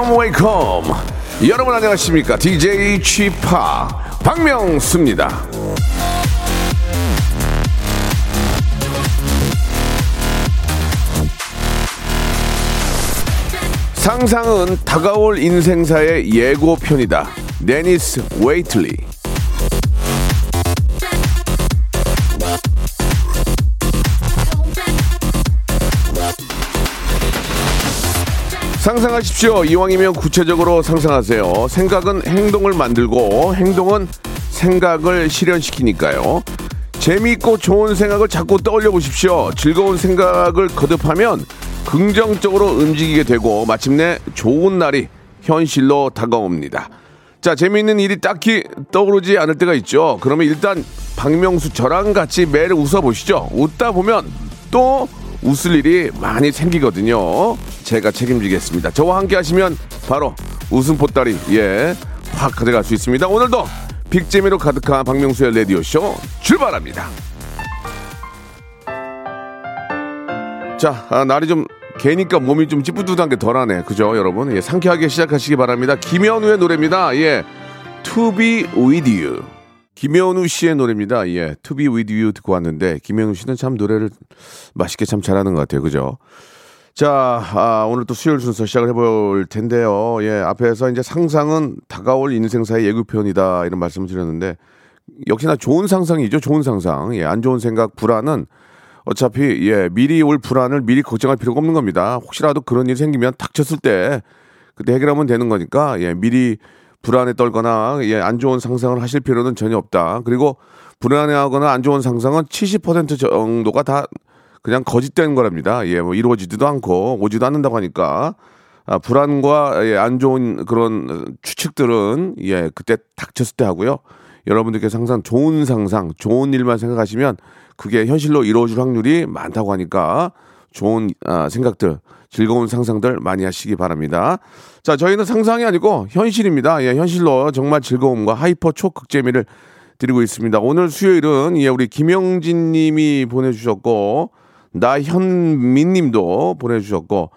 Welcome, welcome. 여러분 안녕하십니까? DJ 취파 박명수입니다. 상상은 다가올 인생사의 예고편이다. 데니스 웨이틀리. 상상하십시오. 이왕이면 구체적으로 상상하세요. 생각은 행동을 만들고 행동은 생각을 실현시키니까요. 재미있고 좋은 생각을 자꾸 떠올려 보십시오. 즐거운 생각을 거듭하면 긍정적으로 움직이게 되고 마침내 좋은 날이 현실로 다가옵니다. 자, 재미있는 일이 딱히 떠오르지 않을 때가 있죠. 그러면 일단 박명수 저랑 같이 매일 웃어보시죠. 웃다 보면 또 웃을 일이 많이 생기거든요. 제가 책임지겠습니다. 저와 함께 하시면 바로 웃음 보따리, 예, 확 가져갈 수 있습니다. 오늘도 빅재미로 가득한 박명수의 라디오쇼 출발합니다. 자, 아, 날이 좀 개니까 몸이 좀 찌뿌두한 게 덜하네. 그죠, 여러분? 예, 상쾌하게 시작하시기 바랍니다. 김현우의 노래입니다. 예, To Be With You. 김현우 씨의 노래입니다. 예, To Be With You 듣고 왔는데 김현우 씨는 참 노래를 맛있게 참 잘하는 것 같아요. 그죠? 자, 아, 오늘 또 수요일 순서 시작을 해볼 텐데요. 예, 앞에서 이제 상상은 다가올 인생사의 예고편이다 이런 말씀을 드렸는데 역시나 좋은 상상이죠. 좋은 상상. 예, 안 좋은 생각, 불안은 어차피 예 미리 올 불안을 미리 걱정할 필요가 없는 겁니다. 혹시라도 그런 일이 생기면 닥쳤을 때 그때 해결하면 되는 거니까 예 미리 불안에 떨거나 예 안 좋은 상상을 하실 필요는 전혀 없다. 그리고 불안해하거나 안 좋은 상상은 70% 정도가 다 그냥 거짓된 거랍니다. 예, 뭐 이루어지지도 않고 오지도 않는다고 하니까 아, 불안과 예, 안 좋은 그런 추측들은 예 그때 닥쳤을 때 하고요. 여러분들께서 항상 좋은 상상, 좋은 일만 생각하시면 그게 현실로 이루어질 확률이 많다고 하니까 좋은 아, 생각들, 즐거운 상상들 많이 하시기 바랍니다. 자, 저희는 상상이 아니고 현실입니다. 예, 현실로 정말 즐거움과 hyper 초극 재미를 드리고 있습니다. 오늘 수요일은 예, 우리 김영진 님이 보내주셨고, 나현민 님도 보내주셨고,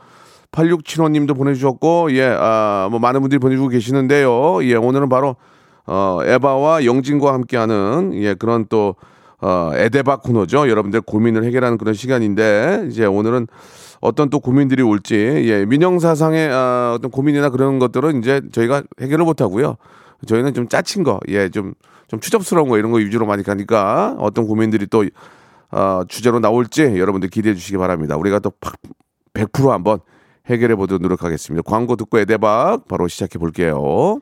8675 님도 보내주셨고, 예, 아, 뭐 많은 분들이 보내주고 계시는데요. 예, 오늘은 바로, 어, 에바와 영진과 함께하는, 예, 그런 또, 어, 에데바 코너죠. 여러분들 고민을 해결하는 그런 시간인데, 이제 오늘은 어떤 또 고민들이 올지, 예, 민영사상의 아, 어떤 고민이나 그런 것들은 이제 저희가 해결을 못 하고요. 저희는 좀 짜친 거, 예, 좀, 좀 추접스러운 거 이런 거 위주로 많이 가니까 어떤 고민들이 또, 어, 주제로 나올지 여러분들 기대해 주시기 바랍니다. 우리가 또 100% 한번 해결해 보도록 노력하겠습니다. 광고 듣고 에데박 바로 시작해 볼게요.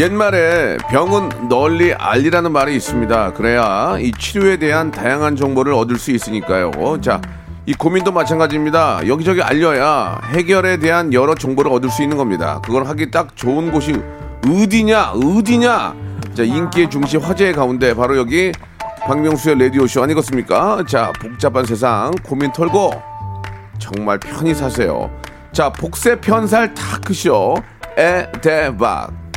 옛말에 병은 널리 알리라는 말이 있습니다. 그래야 이 치료에 대한 다양한 정보를 얻을 수 있으니까요. 자, 이 고민도 마찬가지입니다. 여기저기 알려야 해결에 대한 여러 정보를 얻을 수 있는 겁니다. 그걸 하기 딱 좋은 곳이 어디냐, 어디냐. 자, 인기의 중심 화제의 가운데 바로 여기 박명수의 라디오쇼 아니겠습니까? 자, 복잡한 세상 고민 털고 정말 편히 사세요. 자, 복세 편살 타크쇼 에데박.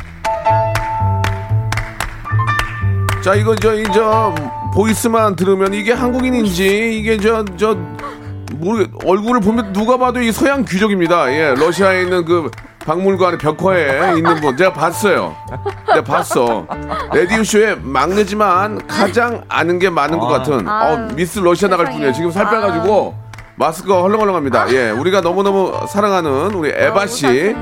자, 이거 저 이 저 voice만 들으면 이게 한국인인지 이게 저 저 모르 얼굴을 보면 누가 봐도 이 서양 귀족입니다. 예, 러시아에 있는 그 박물관 벽화에 있는 분 제가 봤어요. 내가 봤어. 레디오 쇼의 막내지만 가장 아는 게 많은 것 같은 어, 미스 러시아 나갈 뻔이에요. 지금 살 빼가지고 마스크가 헐렁헐렁합니다. 예, 우리가 너무너무 사랑하는 우리 에바 씨.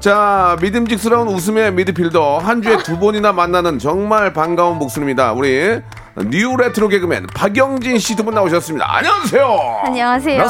자, 믿음직스러운 웃음의 미드필더 한 주에 두 번이나 만나는 정말 반가운 목소리입니다. 우리 new retro 개그맨 박영진 씨 두 분 나오셨습니다. 안녕하세요. 안녕하세요.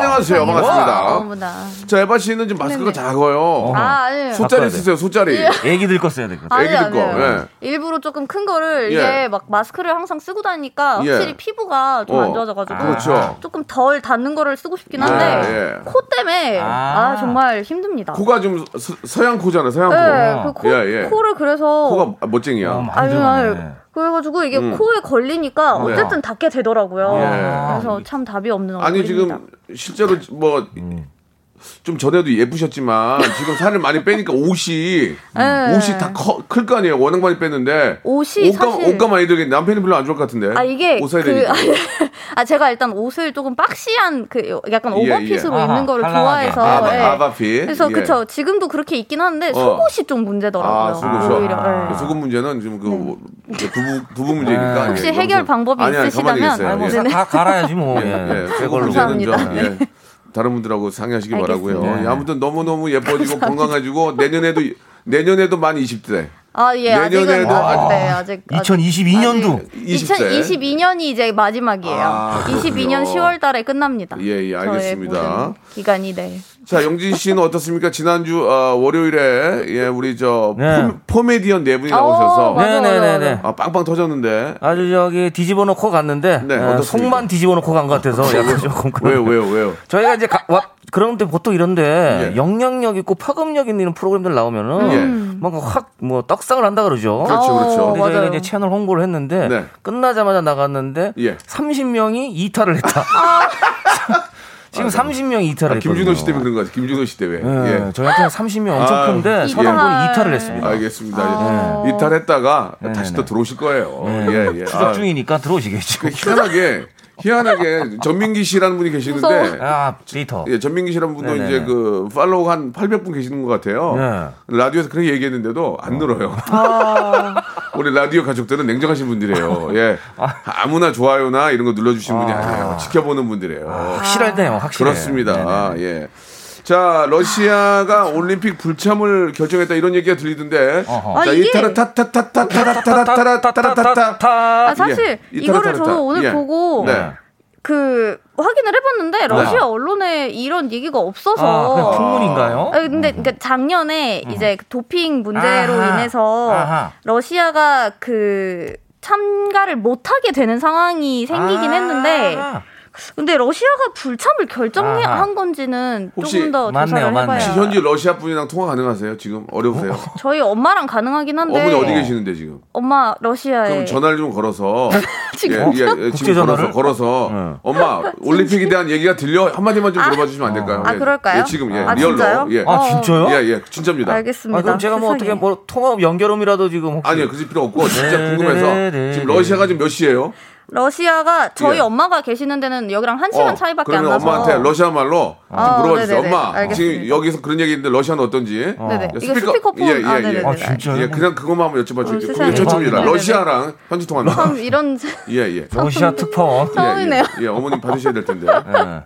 어, 안녕하세요. 반갑습니다. 너무나. 자, 에바 씨는 지금 마스크가 작아요. 아, 아니에요. 소짜리 바꿔야 돼. 쓰세요, 소짜리. 애기들 거 써야 될 것 같아. 애기들 아니에요, 거, 아니에요. 예. 일부러 조금 큰 거를 예. 이게 막 마스크를 항상 쓰고 다니니까 예. 확실히 피부가 좀 어. 안 좋아져가지고 그렇죠. 조금 덜 닿는 거를 쓰고 싶긴 한데 예, 예. 코 때문에 아, 아. 정말 힘듭니다. 코가 좀 서, 서양 코잖아요, 서양 코. 네, 그 코, 예, 예. 코를 그래서 코가 멋쟁이야. 어, 아니, 많이 아니. 그래가지고 이게 음. 코에 걸리니까 네. 어쨌든 닿게 되더라고요. 예. 그래서 참 답이 없는 아니 얼굴입니다. 지금 실제로 뭐 좀 전에도 예쁘셨지만 지금 살을 많이 빼니까 옷이 네. 옷이 다 클 거 아니에요. 워낙 많이 뺐는데 옷이 옷감 사실- 옷감 많이 들겠 남편이 별로 안 좋을 것 같은데. 아 이게 옷 사야 그 되니까. 아 제가 일단 옷을 조금 박시한 그 약간 예, 오버핏으로 예. 입는 아하, 거를 한량하게. 좋아해서 아바, 예. 아바핏. 그래서 예. 그쵸 지금도 그렇게 입긴 하는데 어. 속옷이 좀 문제더라고요. 아, 속옷이요? 오히려 예. 속옷 문제는 지금 그 부부 부부 문제니까. 혹시 예, 해결 방법이 아니, 있으시다면. 아니, 뭐 예. 사- 다 갈아야지 뭐. 예, 예. 예. 새 속옷 걸로. 문제는 좀, 감사합니다. 예. 다른 분들하고 상의하시기 바라고요. 알겠습니다. 예, 아무튼 너무 너무 예뻐지고 건강해지고 내년에도 내년에도 만 20대. 아예 아직은 내년에도 아직 아직- 네 아직 2022년도 20대. 2022년이 이제 마지막이에요. 아, 22년 그렇군요. 10월 달에 끝납니다. 예, 예, 알겠습니다. 모든 기간이 네. 자, 영진 씨는 어떻습니까? 지난주 어, 월요일에 예, 우리 저 네. 포, 포메디언 네 분이 나오셔서 어, 맞아, 네네네네. 맞아, 아, 빵빵 터졌는데. 아주 저기 뒤집어 놓고 갔는데 네, 어? 속만 뒤집어 놓고 간 것 같아서 약간 조금 왜요, 왜요, 왜요? 저희가 이제 가, 와, 그런데 보통 이런데 예. 영향력 있고 파급력 있는 프로그램들 나오면은 예. 뭔가 확 뭐 떡상을 한다 그러죠. 그렇죠, 그렇죠. 어, 근데 저희가 맞아요. 이제 채널 홍보를 했는데 네. 끝나자마자 나갔는데 예. 30명이 이탈을 했다. 지금 30명이 이탈을 아, 했거든요. 김준호 씨 때문에 그런 거 같아요. 김준호 씨 때문에. 예. 예. 저희한테는 30명 엄청 아, 큰데 이탈. 30분이 이탈을 했습니다. 알겠습니다. 아. 예. 이탈했다가 네네네. 다시 또 들어오실 거예요. 네. 예, 예. 추적 아, 중이니까 들어오시겠죠. 그 희한하게, 희한하게 전민기 씨라는 분이 계시는데 무서워. 아, 데이터. 예, 전민기 씨라는 분도 네네네. 이제 그 팔로우가 한 800분 계시는 것 같아요. 네. 라디오에서 그렇게 얘기했는데도 안 늘어요. 아. 우리 라디오 가족들은 냉정하신 분들이에요. 예. 아무나 좋아요나 이런 거 눌러주신 분이 아니에요. 지켜보는 분들이에요. 확실하네요, 확실해. 그렇습니다. 예. 자, 러시아가 올림픽 불참을 결정했다 이런 얘기가 들리던데. 어허. 자, 아, 이게- 이타라 타타타타타타타타타타. 아 사실 예, 이거를. 저도 오늘 예. 보고 네. 그 확인을 해봤는데 러시아 언론에 이런 얘기가 아, 없어서 풍문인가요? 아, 근데 그러니까 작년에 이제 그 도핑 문제로 아하. 인해서 아하. 러시아가 그 참가를 못하게 되는 상황이 생기긴 아. 했는데 근데 러시아가 불참을 결정한. 건지는 조금 더 맞네요, 조사를 맞네요. 해봐야 혹시 현지 러시아 분이랑 통화 가능하세요? 지금 어려우세요? 저희 엄마랑 가능하긴 한데 어머니 어디 계시는데 지금? 엄마 러시아에 그럼 전화를 좀 걸어서 지금 예, 예, 예, 지금 국제전화를? 걸어서 걸어서 네. 엄마 올림픽에 대한 얘기가 들려 한 마디만 좀 물어봐 주시면 안 될까요? 아, 예. 그럴까요? 예, 지금 예, 아, real로 진짜요? 예. 아, 진짜요? 예, 예, 진짜입니다. 알겠습니다. 아, 그럼 제가 뭐 어떻게 세상에. 뭐 통화 연결음이라도 지금 혹시 아니요, 그럴 필요 없고 진짜 네, 궁금해서 네, 네, 지금 네. 러시아가 지금 몇 시예요? 러시아가 저희 예. 엄마가 계시는 데는 여기랑 한 시간 차이밖에 안 그러면 나서 엄마한테 러시아 말로 좀 아, 물어봐 주세요. 엄마, 알겠습니다. 지금 여기서 그런 얘기인데 러시아는 어떤지? 네네. 예, 이거 스피커폰 예, 예, 아, 예. 네네네. 아, 진짜요? 예, 그냥 그것만 한번 여쭤봐 어. 세상에. 그게 최초입니다. 네네네. 러시아랑 현지 통화입니다. 참 이런 예, 예. 러시아 특파원. 예, 처음이네요. 예, 예, 어머님 받으셔야 될 텐데. 예.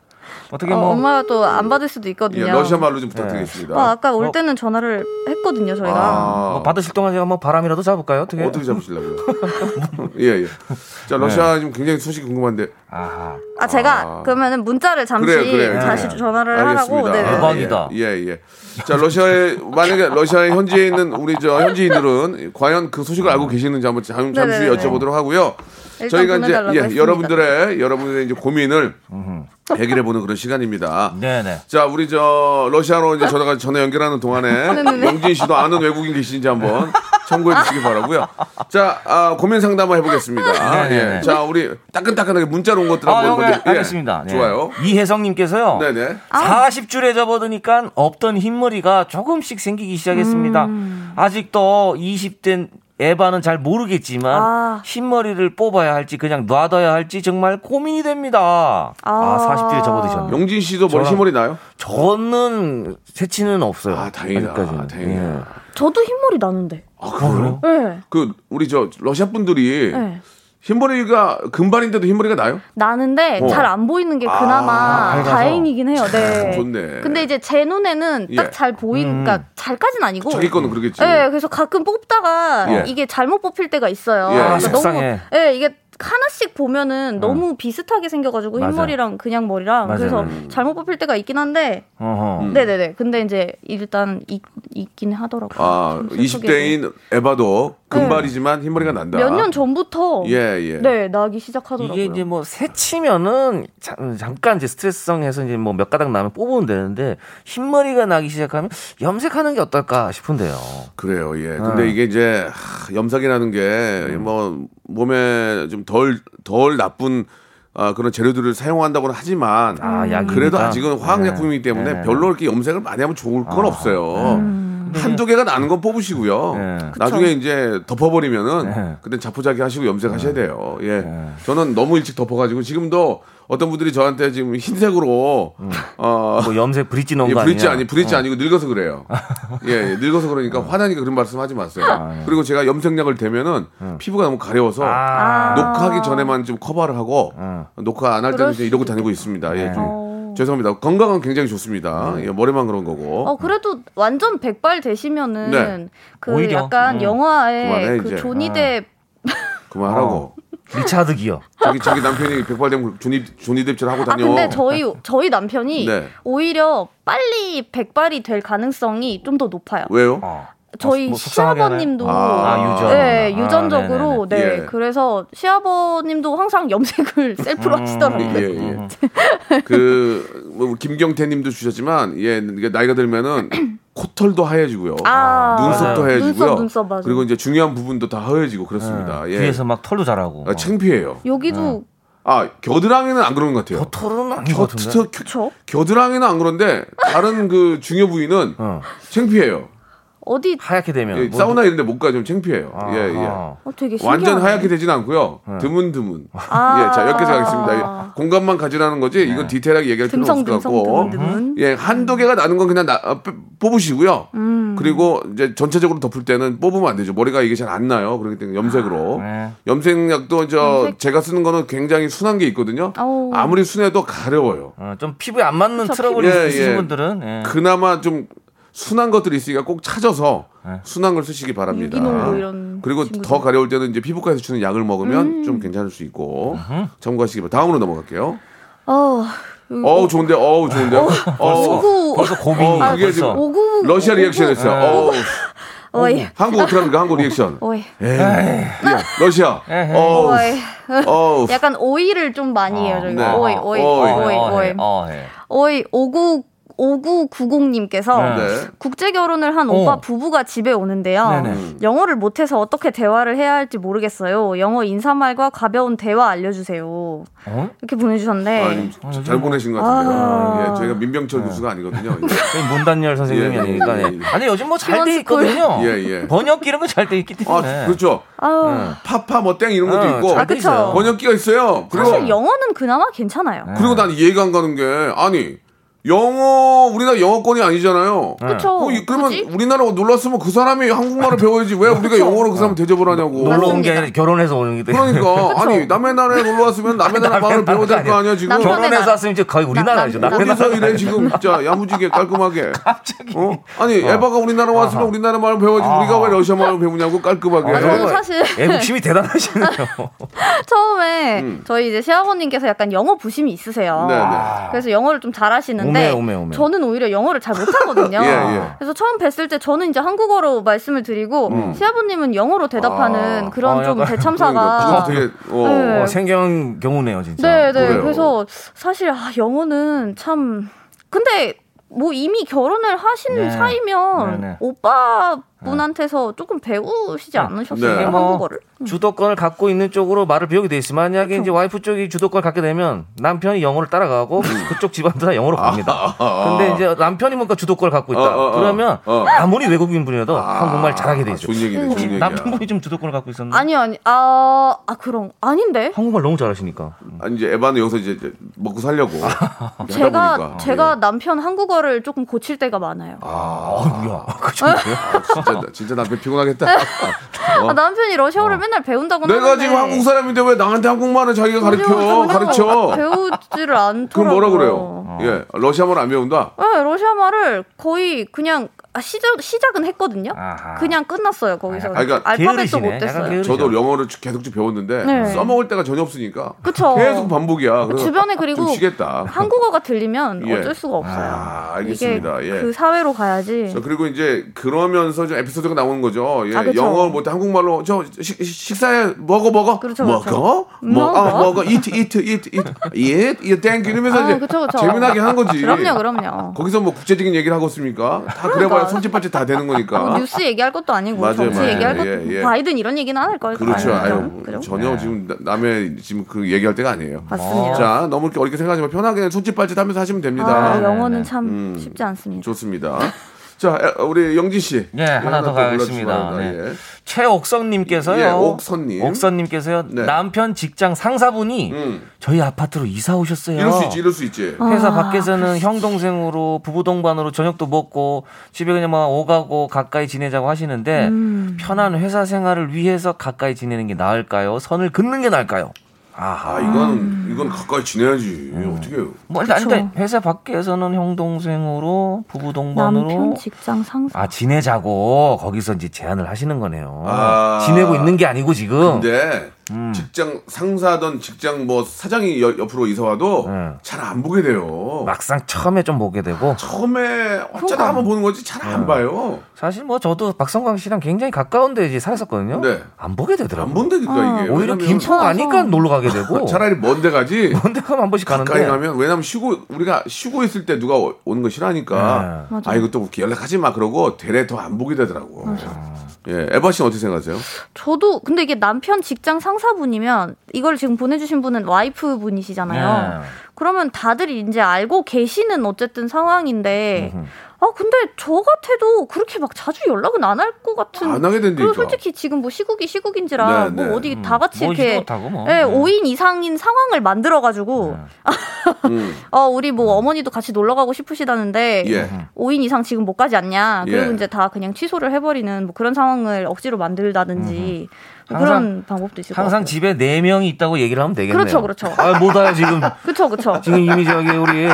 어떻게 어, 뭐 엄마가 또 안 받을 수도 있거든요. 예, 러시아 말로 좀 부탁드리겠습니다. 아, 아까 올 때는 전화를 했거든요 저희가. 아, 뭐 받으실 동안 제가 뭐 바람이라도 잡을까요? 어떻게? 어떻게 잡으시려고요? 예, 예. 자, 러시아 지금 굉장히 소식이 궁금한데. 아하. 아 제가 아. 그러면은 문자를 잠시 그래요, 그래요. 다시 네. 전화를 알겠습니다. 하라고. 네. 대박이다. 예, 예. 자, 러시아에 만약에 러시아에 현지에 있는 우리 저 현지인들은 과연 그 소식을 알고 계시는지 한번 잠, 잠시 네네네. 여쭤보도록 하고요. 저희가 이제 예, 했습니다. 여러분들의 여러분들의 이제 고민을 해결해 보는 그런 시간입니다. 네네. 자, 우리 저 러시아로 이제 전화가 전화 연결하는 동안에 네네네. 영진 씨도 아는 외국인 계신지 한번 참고해 주시기 바라고요. 자, 아, 고민 상담 을 해보겠습니다. 네네네. 예. 자, 우리 따끈따끈하게 문자로 온 것들 아, 한번 네, 먼저- 예. 알겠습니다. 네. 좋아요. 이혜성님께서요. 네네. 40줄에 접어드니까 없던 흰머리가 조금씩 생기기 시작했습니다. 음. 아직도 20대 에바는 잘 모르겠지만 아. 흰머리를 뽑아야 할지 그냥 놔둬야 할지 정말 고민이 됩니다. 아, 아. 40줄에 접어드셨네요. 영진 씨도 머리 흰머리 나요? 저는 새치는 없어요. 아, 다행이다. 아직까지는. 다행이다. 예. 저도 흰머리 나는데. 아, 그래요? 네. 그 우리 저 러시아 분들이 네. 흰머리가 금발인데도 흰머리가 나요? 나는데 어. 잘 안 보이는 게 아, 그나마 밝아서. 다행이긴 해요. 네. 좋네. 근데 이제 제 눈에는 예. 딱잘 보이니까 잘까지는 아니고. 자기 거는 그러겠지. 네, 그래서 가끔 뽑다가 예. 이게 잘못 뽑힐 때가 있어요. 예. 그러니까 아, 속상해. 예, 이게 하나씩 보면은 너무 비슷하게 생겨가지고 맞아. 흰머리랑 그냥 머리랑 맞아요. 그래서 음. 잘못 뽑힐 때가 있긴 한데 어허. 네네네 근데 이제 일단 있, 있긴 하더라고요 아, 좀 슬프게도. 20대인 에바도 금발이지만 흰머리가 난다. 몇 년 전부터 예, 예. 네 나기 시작하더라고요 이게 이제 뭐 새치면은 자- 잠깐 이제 스트레스성해서 이제 뭐 몇 가닥 나면 뽑으면 되는데 흰머리가 나기 시작하면 염색하는 게 어떨까 싶은데요. 그래요, 예. 근데 어. 이게 이제 하, 염색이라는 게 음. 뭐 몸에 좀덜덜 나쁜 아, 그런 재료들을 사용한다고는 하지만 아. 그래도 아직은 화학약품이기 네. 때문에 네. 별로 이렇게 염색을 많이 하면 좋을 건 아, 없어요. 한두 개가 나는 건 뽑으시고요. 네. 나중에 이제 덮어버리면은 네. 그때 자포자기 하시고 염색하셔야 돼요. 예. 저는 너무 일찍 덮어가지고 지금도 어떤 분들이 저한테 지금 흰색으로 어, 뭐 염색 브릿지 넣은 예, 거 브릿지? 아니 브릿지 어. 아니고 늙어서 그래요. 예, 예, 늙어서 그러니까 화나니까 그런 말씀하지 마세요. 아, 예. 그리고 제가 염색약을 대면은 피부가 너무 가려워서 아. 녹화하기 전에만 좀 커버를 하고 어. 녹화 안 할 때는 이제 이러고 다니고 있습니다. 예, 네. 좀 어. 죄송합니다. 건강은 굉장히 좋습니다. 예, 머리만 그런 거고. 어 그래도 완전 백발 되시면은 네. 그 오히려. 약간 음. 영화에 그만해, 그 이제. 조니 아. 뎁 그만하라고. 리차드 기어. 자기 자기 남편이 백발되면 조니 조니 뎁질 하고 아 다녀. 근데 저희 저희 남편이 네. 오히려 빨리 백발이 될 가능성이 좀 더 높아요. 왜요? 어. 저희 뭐 속상하게 시아버님도 하나요? 아, 유전. 네 아, 유전적으로 네네네. 네 예. 그래서 시아버님도 항상 염색을 셀프로 음. 하시더라고요. 예, 예. 그뭐 김경태님도 주셨지만 예 나이가 들면은 코털도 하얘지고요. 아, 눈썹도 맞아요. 하얘지고요. 눈썹, 눈썹, 맞아요. 그리고 이제 중요한 부분도 다 하얘지고 그렇습니다. 예. 뒤에서 막 털도 자라고. 아, 창피해요. 여기도 아 겨드랑이는 안 그런 것 같아요. 털은 겨, 것 같은데. 저, 겨, 그쵸? 겨드랑이는 안 그런데 다른 그 중요 부위는 어. 창피해요. 어디 하얗게 되면 예, 뭐 사우나 이런데 못 가좀 창피해요. 아, 예, 예. 아. 어. 완전 하얗게 되진 않고요. 드문드문. 아. 예, 자 여기까지 가겠습니다. 예, 공감만 가지라는 거지. 이건 디테일하게 얘기할 필요는 듬성 없을 것 같고. 드문 드문. 예, 한두 개가 나는 건 그냥 나, 어, 빼- 뽑으시고요. 음. 그리고 이제 전체적으로 덮을 때는 뽑으면 안 되죠. 머리가 이게 잘 안 나요. 그렇기 때문에 염색으로. 네. 염색약도 저 염색? 제가 쓰는 거는 굉장히 순한 게 있거든요. 아우. 아무리 순해도 가려워요. 어, 좀 피부에 안 맞는 저 트러블이 피부- 예, 있으신 예. 분들은 예. 그나마 좀 순한 것들이 있으니까 꼭 찾아서 네. 순한 걸 쓰시기 바랍니다. 유기농 뭐 이런 그리고 친구들. 더 가려울 때는 이제 피부과에서 주는 약을 먹으면 음. 좀 괜찮을 수 있고 참고하시기 바랍니다. 다음으로 넘어갈게요. 어, 어우 좋은데, 어우 좋은데. 어우, 오구 벌써 고민이 어, 그게 벌써. 지금 오구 러시아 리액션 했어요. 어우, 어이 한국 어떻게 합니까? 한국 리액션. 어이 에이, 야, 러시아. 어우, 어이 어우. 약간 ой를 좀 많이 해요 저희 네. ой. ой. ой 어, ой 해. 어, 해. 오이 오구 5990님께서 네. 네. 국제 결혼을 한 어. 오빠 부부가 집에 오는데요. 네네. 영어를 못해서 어떻게 대화를 해야 할지 모르겠어요. 영어 인사말과 가벼운 대화 알려주세요. 어? 이렇게 보내주셨는데. 아니, 잘 보내신 것 같은데요. 아. 예, 저희가 민병철 교수가 아니거든요. 저희 문단열 선생님이 예, 아니니까. 예, 예. 예. 아니 요즘 뭐 잘 돼. 있거든요. 예, 예. 번역기 이런 거 잘 돼 있기 아, 때문에. 그렇죠. 아유. 파파 뭐 땡 이런 것도 어, 있고 그쵸. 있어요. 번역기가 있어요. 그리고 사실 영어는 그나마 괜찮아요. 그리고 난 이해가 안 가는 게 아니 영어 우리나라 영어권이 아니잖아요. 그쵸. 어, 이- 그러면 굳이? 우리나라 놀러 왔으면 그 사람이 한국말을 배워야지 왜 우리가 영어로 그 사람 대접을 하냐고. 놀러 온 게. 아니라 결혼해서 오는 게 그러니까 아니 남의 나라에 놀러 왔으면 남의 나라 말을 배워야 될 거 아니야 지금. 남편의 결혼해서 나라. 왔으면 이제 거의 우리나라죠. 남- 남의 어디서 나라. 이래 지금 진짜 야무지게 깔끔하게. 갑자기. 어? 아니 에바가 우리나라 왔으면 우리나라 말을 배워야지 우리가 왜 러시아 말을 배우냐고 깔끔하게. 아, 저는 어, 사실 애국심이 대단하시네요. 처음에 음. 저희 이제 시아버님께서 약간 영어 부심이 있으세요. 네, 네. 그래서 영어를 좀 잘하시는데 오메, 오메, 오메. 저는 오히려 영어를 잘 못하거든요. 예, 예. 그래서 처음 뵀을 때 저는 이제 한국어로 말씀을 드리고 시아버님은 영어로 대답하는 아. 그런 어, 좀 대참사가 되게 어. 네. 어, 생경 경우네요, 진짜. 네, 네. 그래요. 그래서 사실 아, 영어는 참 근데 뭐 이미 결혼을 하신 네. 사이면 네, 네. 오빠 분한테서 조금 배우시지 않으셨어요 네. 뭐 한국어를? 주도권을 갖고 있는 쪽으로 말을 배우게 돼 있으면 만약에 이제 와이프 쪽이 주도권을 갖게 되면 남편이 영어를 따라가고 그쪽 집안도 다 영어로 갑니다. 근데 이제 남편이 뭔가 주도권을 갖고 있다. 어, 어, 어. 그러면 어. 아무리 외국인 분이라도 한국말 잘하게 돼 아, 있어요. 좋은 얘기네, 좋은 얘기야. 남편분이 좀 주도권을 갖고 있었는데 아니요, 아니, 아, 아, 그럼. 아닌데? 한국말 너무 잘하시니까. 아니 이제 에바는 여기서 이제 먹고 살려고 제가, 보니까. 제가 예. 남편 한국어를 조금 고칠 때가 많아요. 아, 아이고야. 그 정도요? 진짜 진짜 남편 피곤하겠다. 어? 아, 남편이 러시아어를 맨날 배운다고 내가 지금 한국 사람인데 왜 나한테 한국말을 자기가 가르쳐 가르쳐? 배우지를 않더라고요. 그럼 뭐라 그래요? 예, 러시아말 안 배운다. 네, 러시아 말을 거의 그냥 아, 시작, 시작은 했거든요. 아하. 그냥 끝났어요, 거기서. 아, 그러니까 알파벳도. 못 됐어요. 저도 영어를 계속 좀 배웠는데 네. 써먹을 때가 전혀 없으니까 그쵸. 계속 반복이야. 그래서 주변에 그리고 좀 쉬겠다. 한국어가 들리면 예. 어쩔 수가 없어요. 아, 알겠습니다. 이게 예. 그 사회로 가야지. 자, 그리고 이제 그러면서 좀 에피소드가 나오는 거죠. 예, 아. 영어 못해 한국말로 저 식, 식사에 먹어 먹어. 그렇죠, 먹어? 그렇죠. 먹어? 아, 먹어? eat eat eat eat. eat eat thank you 이러면서 아, 이제 그쵸, 그쵸. 재미나게 한 거지. 그럼요, 그럼요. 거기서 뭐 국제적인 얘기를 하고 있습니까? 다 그래봐야 손짓발짓 다 되는 거니까. 뭐 뉴스 얘기할 것도 아니고 맞아요, 정치 맞아요. 얘기할 것도 예, 예. 바이든 이런 얘기는 안 할 거예요. 그렇죠. 아유? 전혀 지금 나- 남의 지금 그 얘기할 때가 아니에요. 맞습니다. 자, 너무 이렇게 어렵게 생각하지 마. 편하게 손짓발짓 하면서 하시면 됩니다. 아, 영어는 네, 참 음. 쉽지 않습니다. 좋습니다. 자, 에, 우리 영진 씨. 예, 하나 더 골라주시기 가겠습니다. 네. 예. 최옥성님께서요. 예, 옥선님. 옥선님께서요. 네. 남편 직장 상사분이 음. 저희 아파트로 이사 오셨어요. 이럴 수 있지, 이럴 수 있지. 회사 아, 밖에서는 형 동생으로 부부 동반으로 저녁도 먹고 집에 그냥 막 오가고 가까이 지내자고 하시는데 음. 편한 회사 생활을 위해서 가까이 지내는 게 나을까요? 선을 긋는 게 나을까요? 아, 이건 이건 가까이 지내야지. 어떻게 해요? 뭐 일단 그쵸. 근데 회사 밖에서는 형 동생으로 부부 동반으로 남편 직장 상사. 아 지내자고 거기서 이제 제안을 하시는 거네요. 아. 지내고 있는 게 아니고 지금. 근데 음. 직장 상사든 직장 뭐 사장이 여- 옆으로 이사 와도 네. 잘안 보게 돼요. 막상 처음에 좀 보게 되고 처음에 어쩌다 한번 보는 거지 잘안 봐요. 사실 뭐 저도 박성광 씨랑 굉장히 가까운데 이제 살았었거든요. 네. 안 보게 되더라고요. 안 본다니까 이게. 오히려 김포 가니까 놀러 가게 되고 차라리 먼데 가지. 먼데 가면 한 번씩 가는데 가까이 가면 왜냐면 쉬고 우리가 쉬고 있을 때 누가 오- 오는 거 싫어하니까 네. 아 이거 또 연락하지 마 그러고 대래 더안 보게 되더라고. 예, 에바 씨는 어떻게 생각하세요? 저도 근데 이게 남편 직장 상사분이면 이걸 지금 보내주신 분은 와이프 분이시잖아요. 네. 그러면 다들 이제 알고 계시는 어쨌든 상황인데 음흠. 아 근데 저 같아도 그렇게 막 자주 연락은 안 할 것 같은. 안 하게 된다니까. 그리고 솔직히 지금 뭐 시국이 시국인지라 네, 뭐 네. 어디 다 같이 이렇게 못하고 뭐. 네, 네. 5인 이상인 상황을 만들어 가지고 음, 어 우리 뭐 어머니도 같이 놀러 가고 싶으시다는데 예. 5인 이상 지금 못 가지 않냐. 그리고 예. 이제 다 그냥 취소를 해버리는 뭐 그런 상황을 억지로 만들다든지 뭐 항상- 그런 방법도 있을 것 항상 같아요. 집에 네 명이 있다고 얘기를 하면 되겠네요. 그렇죠, 그렇죠. 아, 못 와요 지금. 그쵸, 그쵸. 지금 이미 저기 우리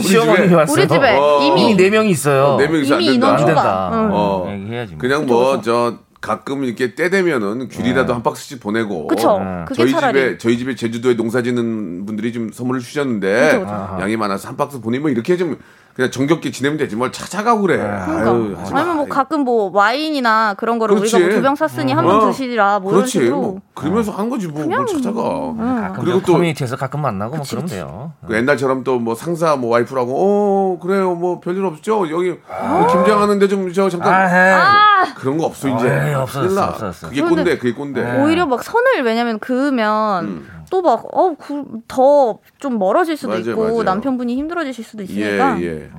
시어머님이 집에- 왔어요. 우리 집에 어. 이미 네 명이 있어요. 네 명이서 안 이미. 안 된다. 인원수가. 응. 어. 얘기해야지. 뭐. 그냥 뭐저 가끔 이렇게 때 되면은 귤이라도 한 박스씩 보내고. 그쵸. 네. 그게 저희 차라리. 집에 저희 집에 제주도에 농사짓는 분들이 좀 선물을 주셨는데 그쵸, 그쵸. 양이 많아서 한 박스 보내면 이렇게 좀 그냥 정겹게 지내면 되지 뭘 찾아가고 그래. 그러니까. 아유, 하지 마. 아니면 뭐 가끔 뭐 와인이나 그런 거를 그렇지. 우리가 뭐 두 병 샀으니 한병 어. 드시라 뭐 이런 그렇지. 식으로. 뭐 그러면서 한 거지 뭐 뭘 찾아가. 가끔 그리고 저 또- 커뮤니티에서 가끔 만나고 뭐 그러면 돼요. 그 옛날처럼 또 뭐 상사 뭐 와이프라고 어 그래요 뭐 별일 없죠 여기 뭐 김장하는데 좀 저 잠깐 아, 해. 그런 거 없어 이제 에이, 없어졌어, 큰일 나. 없어졌어. 그게 꼰대 그게 꼰대 오히려 막 선을 왜냐면 그으면 음. 또 막 어 더 좀 멀어질 수도 맞아요, 있고 맞아요. 남편분이 힘들어지실 수도 있으니까. 예 예.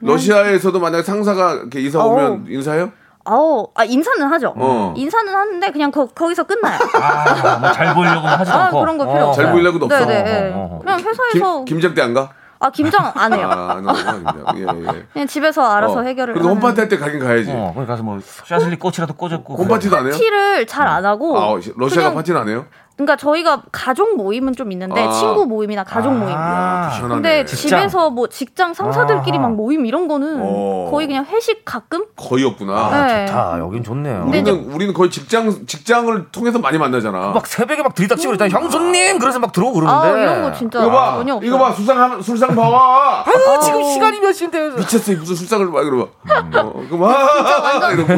러시아에서도 만약 상사가 이렇게 이사 오면 어우. 인사해요? 아우 아 인사는 하죠. 어. 인사는 하는데 그냥 거, 거기서 끝나요. 아, 뭐잘 보이려고 하지 아 않고. 그런 거 필요 어. 없어요. 잘 보이려고도 없어. 네네. 어, 어, 어. 그냥 회사에서 김 김장대 안 가? 아 김장 안 해요. 아, 안. 예, 예. 그냥 집에서 알아서 어, 해결을. 그래도 하는. 홈파티 할 때 가긴 가야지. 어, 거기 가서 뭐 샤슬리 꽃이라도 꽂았고. 홈파티도 안 해요? 파티를 잘 안 하고. 아, 러시아가 그냥- 파티는 안 해요? 그러니까 저희가 가족 모임은 좀 있는데 아. 친구 모임이나 가족 모임. 아. 근데 직장. 집에서 뭐 직장 상사들끼리 아하. 막 모임 이런 거는 어. 거의 그냥 회식 가끔? 거의 없구나. 네. 좋다. 여긴 좋네요. 근데 우리는 우리는 거의 직장 직장을 통해서 많이 만나잖아. 막 새벽에 막 들이닥치고 일단 형수님 그래서 막 들어오고 그러는데. 아 이런 거 진짜 이거 봐, 전혀 없어요. 이거 봐, 술상 술상 봐봐. 아유 지금 시간이 몇 시인데. 미쳤어 무슨 술상을 봐 이러고 어, 그럼 아 이러고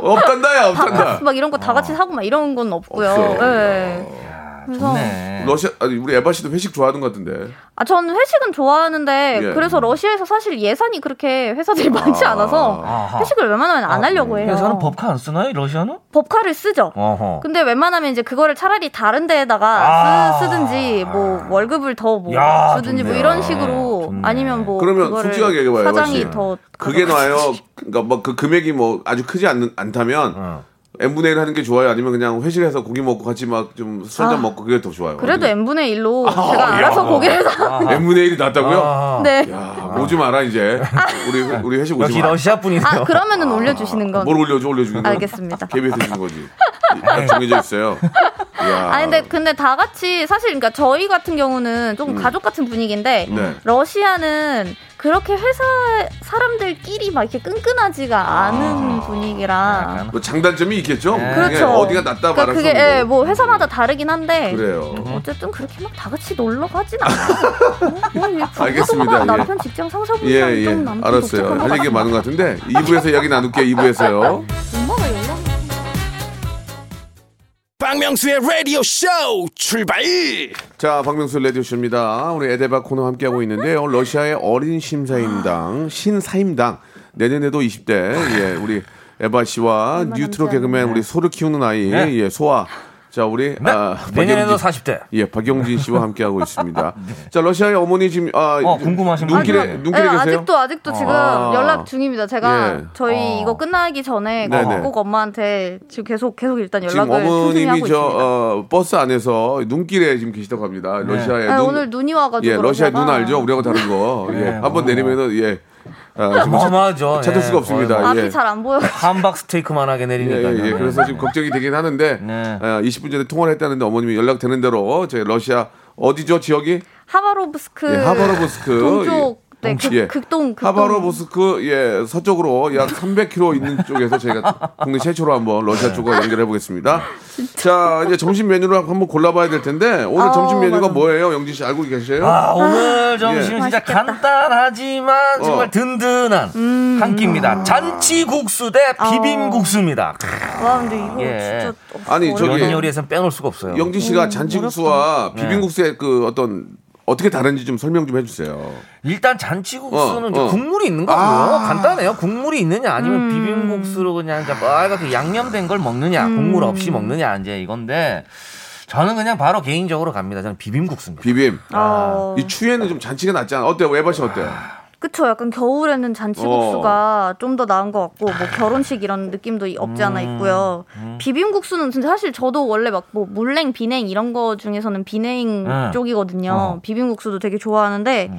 없단다야 다, 없단다. 막 이런 거 다 같이 사고 막 이런 건 없고요. 없어. 네. 그래서 좋네. 러시아 아니 우리 에바 씨도 회식 좋아하는 것 같은데. 아, 전 회식은 좋아하는데 예. 그래서 러시아에서 사실 예산이 그렇게 회사들이 많지 않아서 아하. 회식을 웬만하면 안 하려고 해요. 회사는 법카 안 쓰나요? 러시아는? 법카를 쓰죠. 어허. 근데 웬만하면 이제 그거를 차라리 다른 데에다가 아. 쓰, 쓰든지 뭐 월급을 더뭐 야, 주든지 뭐 좋네. 이런 식으로 좋네. 아니면 뭐 그러면 솔직하게 얘기해 봐요, 사장이 에바 씨. 더 그게 나요. 그러니까 뭐그 금액이 뭐 아주 크지 않, 않다면 어. N분의 1 하는 게 좋아요. 아니면 그냥 회식해서 고기 먹고 같이 막 좀 술 한잔 아. 먹고 그게 더 좋아요. 그래도 n분의 1로 제가 야. 알아서 고기를 사. n분의 1이 낫다고요? 아. 네. 야 오지 마라 이제 우리 우리 회식 오지 역시 마. 러시아 분이네요. 아 그러면은 올려주시는 건 뭘 올려줘 올려주는 거. 알겠습니다. KBS 주는 거지. 딱 정해져 있어요. 야. 아 근데 근데 다 같이 사실 그러니까 저희 같은 경우는 좀 가족 같은 분위기인데 음. 네. 러시아는 그렇게 회사 사람들끼리 막 이렇게 끈끈하지가 아. 않은 분위기라. 뭐 장단점이 있겠죠. 네. 그렇죠. 어디가 낫다 그러니까 말할 수 그게 예. 뭐 회사마다 다르긴 한데 그래요. 어쨌든 그렇게 막 다 같이 놀러 가진 않아요. 뭐, 뭐, 알겠습니다. 예. 남편 직장 상사분이랑 예, 예. 좀 남편 알았어요. 할것 얘기가 많은. 것 같은데 2부에서 이야기 나눌게요. 2부에서요. 박명수의 라디오 쇼 출발 자, 박명수 레디오 쇼입니다. 우리 에데바 코너 함께하고 있는데요. 러시아의 어린 심사임당, 신사임당. 내년에도 20대, 예, 우리 에바 씨와 뉴트로 개그맨 우리 소를 키우는 아이, 네. 예, 소아. 자, 우리, 네. 아, 내년에도 박영진- 40대. 예, 박영진 씨와 함께 하고 있습니다. 자, 러시아의 어머니 지금, 아, 어, 궁금하신 눈길에, 분들. 눈길에 네, 계세요? 아직도 아직도 지금 아. 연락 중입니다. 제가 예. 저희 어. 이거 끝나기 전에 네네. 꼭 엄마한테 지금 계속 계속 일단 지금 연락을 틈틈이 어머님이 하고 저, 있습니다. 어, 버스 안에서 눈길에 지금 계시다고 합니다. 러시아의 네, 눈. 오늘 눈이 와가지고 예, 러시아 눈 알죠? 우리하고 다른 거. 예, 네, 한번 어. 내리면은, 예. 아, 좀 어마어마하죠. 찾을 예. 수가 없습니다. 거의 앞이 예. 잘 안 보여. 함박 스테이크만하게 예, 내리니까. 예, 예. 그래서 지금 걱정이 되긴 하는데 네. 어, 20분 전에 통화를 했다는데 어머님이 연락되는 대로 저희 러시아 어디죠 지역이? 하바로브스크 예, 하바로브스크. 동쪽 네. 극, 예. 극동 극동 하바로브스크 예 서쪽으로 약 300km 있는 쪽에서 저희가 국내 최초로 한번 러시아 쪽과 연결해 보겠습니다. 자 이제 점심 메뉴를 한번 골라봐야 될 텐데 오늘 아우, 점심 메뉴가 맞아. 뭐예요, 영진 씨 알고 계세요? 아, 오늘 점심은 진짜 맛있겠다. 간단하지만 정말 어. 든든한 음. 한 끼입니다. 잔치국수 대 비빔국수입니다. 와 근데 이거 예. 진짜 아니, 저기- 면 요리에서는 빼놓을 수가 없어요. 영진 씨가 잔치국수와 네. 비빔국수의 그 어떤 어떻게 다른지 좀 설명 좀 해주세요. 일단 잔치국수는 어, 어. 국물이 있는 거고요. 아. 간단해요. 국물이 있느냐 아니면 음. 비빔국수로 그냥 이제 빨갛게 양념된 걸 먹느냐, 국물 없이 먹느냐 이제 이건데 저는 그냥 바로 개인적으로 갑니다. 저는 비빔국수입니다. 비빔. 어, 이 추위에는 좀 잔치가 낫지 않아? 어때요? 에바 씨 어때요? 그쵸 약간 겨울에는 어. 잔치국수가 좀 더 나은 것 같고 뭐 결혼식 이런 느낌도 없지 않아 음. 있고요 비빔국수는 진짜 사실 저도 원래 막 뭐 물냉 비냉 이런 거 중에서는 비냉 음. 쪽이거든요 어. 비빔국수도 되게 좋아하는데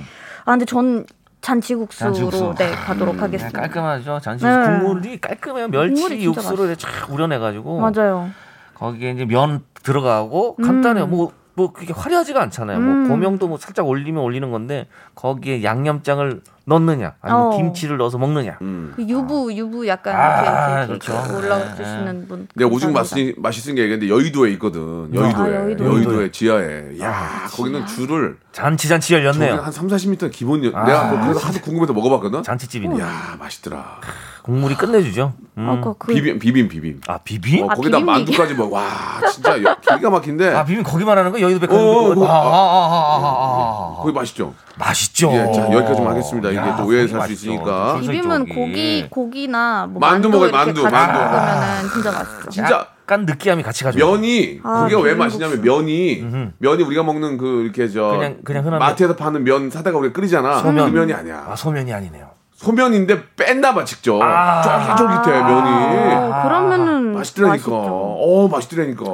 아 근데 전 잔치국수로 잔치국수. 네 가도록 그냥 하겠습니다 깔끔하죠. 잔치 네. 국물이 깔끔해요. 멸치 육수를 쫙 우려내가지고 맞아요 거기에 이제 면 들어가고 간단해요. 뭐, 뭐 그렇게 화려하지가 않잖아요. 음. 뭐 고명도 뭐 살짝 올리면 올리는 건데 거기에 양념장을 넣느냐 아니면 어. 김치를 넣어서 먹느냐. 음. 그 유부 유부 약간 아, 이렇게, 이렇게, 그렇죠. 이렇게 올라주시는 분 내가 오죽. 맛있, 맛있은 게 얘기했는데 여의도에 있거든. 여의도에. 아, 여의도. 여의도에 지하에. 야, 거기는 줄을 잔치 잔치 열렸네요. 한 3, 40m 기본 여- 아. 내가 뭐 그래서 하도 궁금해서 먹어봤거든. 잔치집이네요. 야, 맛있더라. 국물이 끝내주죠. 음. 아까 그 비빔 비빔 비빔. 아 비빔? 어, 아, 거기다 비빔 만두까지 먹. 와, 진짜 여- 기가 막힌데. 아 비빔 거기 말하는 거 여의도 백화점. 어, 어, 아, 어, 아, 아, 아, 아, 아. 거기 맛있죠. 맛있죠. 예, 자, 여기까지만 하겠습니다. 이게 야, 또 오해를 살수 맛있죠. 있으니까. 줄 비빔은. 고기 고기나 뭐 만두 먹어요, 만두, 같이 만두. 먹으면은 진짜 맛있어. 진짜 약간 느끼함이 같이 가죠. 면이 아, 그게 왜. 맛있냐면 면이 음흠. 면이 우리가 먹는 그 이렇게 저 그냥- 그냥 흔한 마트에서 파는 면 사다가 우리가 끓이잖아. 소면. 그 면이 아니야. 아 소면이 아니네요. 소면인데 뺐나 봐 직접 아. 쫄깃쫄깃해 면이 어, 그러면은 맛있더라니까. 맛있죠. 어, 맛있더라니까.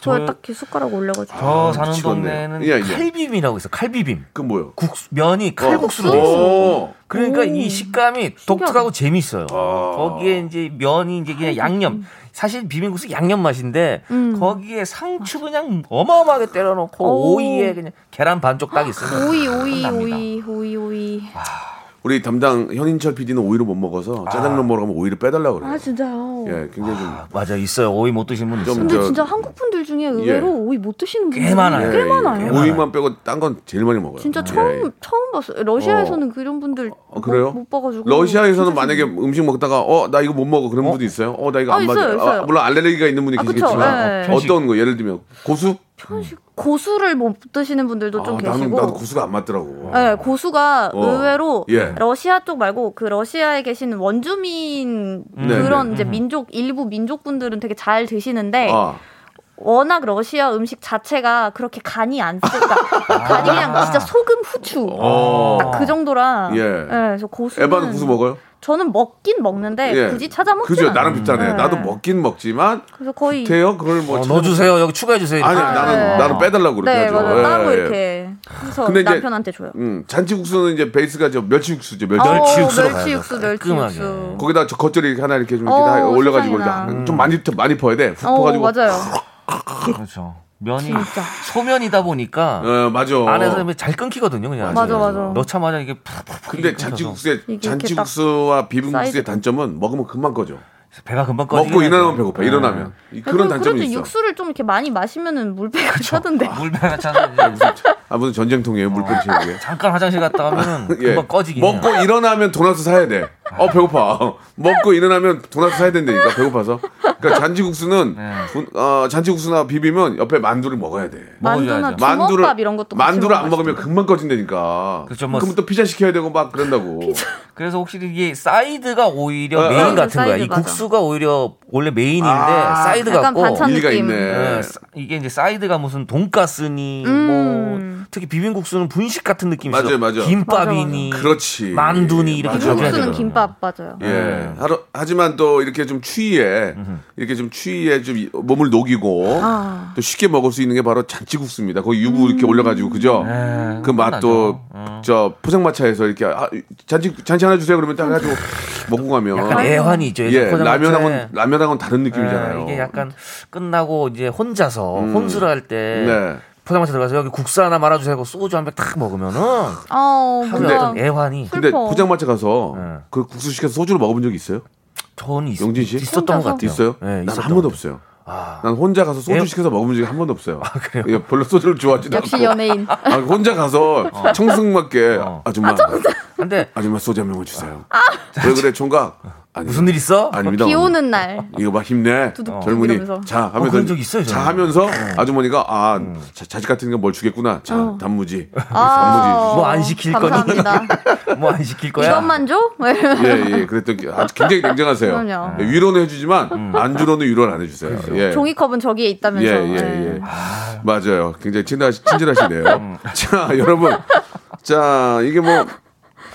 저에 저- 딱히 숟가락 올려가지고. 저 사는 미치겠네. 동네는 예, 예. 칼비빔이라고 있어. 칼비빔. 그 뭐요? 국수 면이 칼국수로 돼 있어. 오. 그러니까 오. 이 식감이 독특하고 재밌어요. 아. 거기에 이제 면이 이제 그냥 양념. 사실 비빔국수 양념 맛인데 음. 거기에 상추 그냥 어마어마하게 때려놓고 오. 오이에 그냥 계란 반쪽 딱 있으면 오이 오이. 오이 오이 오이. 우리 담당 현인철 PD는 오이를 못 먹어서 짜장면 먹으러 가면 오이를 빼달라고 그래요. 아 진짜요. 예, 굉장히 좀. 맞아 있어요. 오이 못 드시는 분 있어요. 좀 근데 저- 진짜 한국 분들 중에 의외로 오이 못 드시는 분들이 꽤 많아요. 꽤 예, 많아요. 예. 오이만 빼고 딴 건 제일 많이 먹어요. 진짜 예, 처음 예. 처음 봤어요. 러시아에서는 그런 분들 어, 그래요? 못, 못 봐가지고. 러시아에서는 진짜 만약에 음식 먹다가 어 나 이거 못 먹어 그런 분도 있어요. 어 나 이거 아, 안 맞아. 있어요, 있어요. 아, 물론 알레르기가 있는 분이 아, 그쵸. 계시겠지만 예. 어떤 거 예를 들면 고수? 편식 고수를 못 드시는 분들도 좀 아, 나는 계시고. 나도 고수가 안 맞더라고. 네, 고수가 어. 의외로 예. 러시아 쪽 말고 그 러시아에 계신 원주민 네, 그런 네. 이제 민족 일부 민족분들은 되게 잘 드시는데 아, 워낙 러시아 음식 자체가 그렇게 간이 안 쓰니까 간이 그냥 진짜 소금 후추 어. 딱그 정도라. 예. 네, 그래서 고수는 에바는 고수 먹어요? 저는 먹긴 먹는데 예. 굳이 찾아 먹진 그죠? 않아요. 나랑 비슷하네. 네. 나도 먹긴 먹지만 그래서 거의 돼요? 그걸 뭐 어, 찾아 넣어주세요. 여기 추가해 주세요. 아니 이렇게. 나는 네. 나는 빼달라고 그렇게 네, 하죠. 맞아요. 따로 예, 예. 이렇게 해서 근데 이제- 남편한테 줘요. 음, 잔치국수는 이제 베이스가 저 멸치육수죠. 멸치. 어, 멸치 육수로 멸치 가야 육수, 돼요. 멸치 깔끔하게. 육수. 거기다 저 겉절이 하나 이렇게 좀 이렇게 어, 다 올려가지고. 이렇게 좀 많이 많이 퍼야 돼. 훅 어, 퍼가지고. 맞아요. 그렇죠. 면이 진짜. 소면이다 보니까 어, 맞아. 안에서 잘 끊기거든요. 그냥. 맞아, 맞아. 넣자마자 이게 푹푹 근데 잔치국수의 이게 이렇게 잔치국수와 비빔국수의 사이드가. 단점은 먹으면 금방 꺼져. 배가 금방 꺼지긴 먹고 해요. 일어나면 배고파. 네. 일어나면 이 그런 그래도 단점이 그래도 있어. 육수를 좀 이렇게 많이 마시면은 물배가 차던데. 물 배가 차서 이제 아 무슨 전쟁통이에요 물병 채우게. 잠깐 화장실 갔다 오면 예. 금방 꺼지긴 먹고 해요. 일어나면 도넛 사야 돼. 어 배고파. 먹고 일어나면 도넛 사야 된다니까 배고파서. 그러니까 잔치국수는 네. 분- 어, 잔치국수나 비비면 옆에 만두를 먹어야 돼. 만두나. 주먹밥 이런 것도 만두를 안 먹으면 금방 꺼진다니까. 그렇죠, 뭐 그럼 또 피자 시켜야 되고 막 그런다고. 그래서 확실히 이게 사이드가 오히려 어, 메인 어. 같은 거야. 이 맞아. 국수가 오히려 원래 main인데 아, 사이드 같고 일리가. 있네. 예, 사- 이게 이제 사이드가 무슨 돈가스니 음. 뭐 특히 비빔국수는 분식 같은 느낌이. 맞아요, 맞아요. 김밥이니 그렇지. 만두니 이렇게 맞아, 가져야 맞아. 국수는. 김밥 맞아요. 예. 네. 하루, 하지만 또 이렇게 좀 추위에 이렇게 좀 추위에 좀 이- 몸을 녹이고 아. 또 쉽게 먹을 수 있는 게 바로 잔치국수입니다. 거기 유부 이렇게 올려가지고 그죠? 네, 그 맛도 끝나죠. 저 포장마차에서 이렇게 아, 잔치 잔치 하나 주세요 그러면 딱 해가지고 먹고 가면 약간 애환이 있죠. 예 포장마차에. 라면하고는 라면하고는 다른 느낌이잖아요. 예, 이게 약간 끝나고 이제 혼자서 음. 혼술을 할때 네. 포장마차 들어가서 여기 국수 하나 말아주세요 하고 소주 한 병 딱 먹으면은 어, 하루 뭔가 어떤 애환이 근데 슬퍼. 포장마차 가서 네. 그 국수 시켜서 소주를 먹어본 적 있어요? 전 있, 영진 씨? 있었던 것 혼자서? 같아요. 있어요? 네, 난 있었던 한 번도 것 없어요. 아, 난 혼자 가서 소주 애- 시켜서 먹어본 적이 한 번도 없어요. 그래요? 예, 별로 소주를 좋아하지도 역시 않고. 연예인. 아, 혼자 가서 청승맞게 어. 아줌마 근데 아줌마 소주 한 병만 주세요. 왜 그래 총각? 아니, 무슨 일 있어? 아닙니다. 비. 오는 날. 이거 봐 힘내 두둑 젊은이 이러면서. 자 하면서 그런 적 있어요, 저는. 자 하면서 아주머니가 아 자, 식 같은 거뭘 주겠구나 자 어. 단무지 아, 뭐안 시킬 거니? 감사합니다. 뭐안 시킬 거야? 이것만 줘? 예예 그랬던 게 아주 굉장히 냉정하세요 그럼요. 예, 위로는 해주지만 안주로는 위로를 안 해주세요 예. 종이컵은 저기에 있다면서. 예, 예, 네. 예. 맞아요. 굉장히 친하, 친절하시네요. 자, 여러분. 자, 이게 뭐,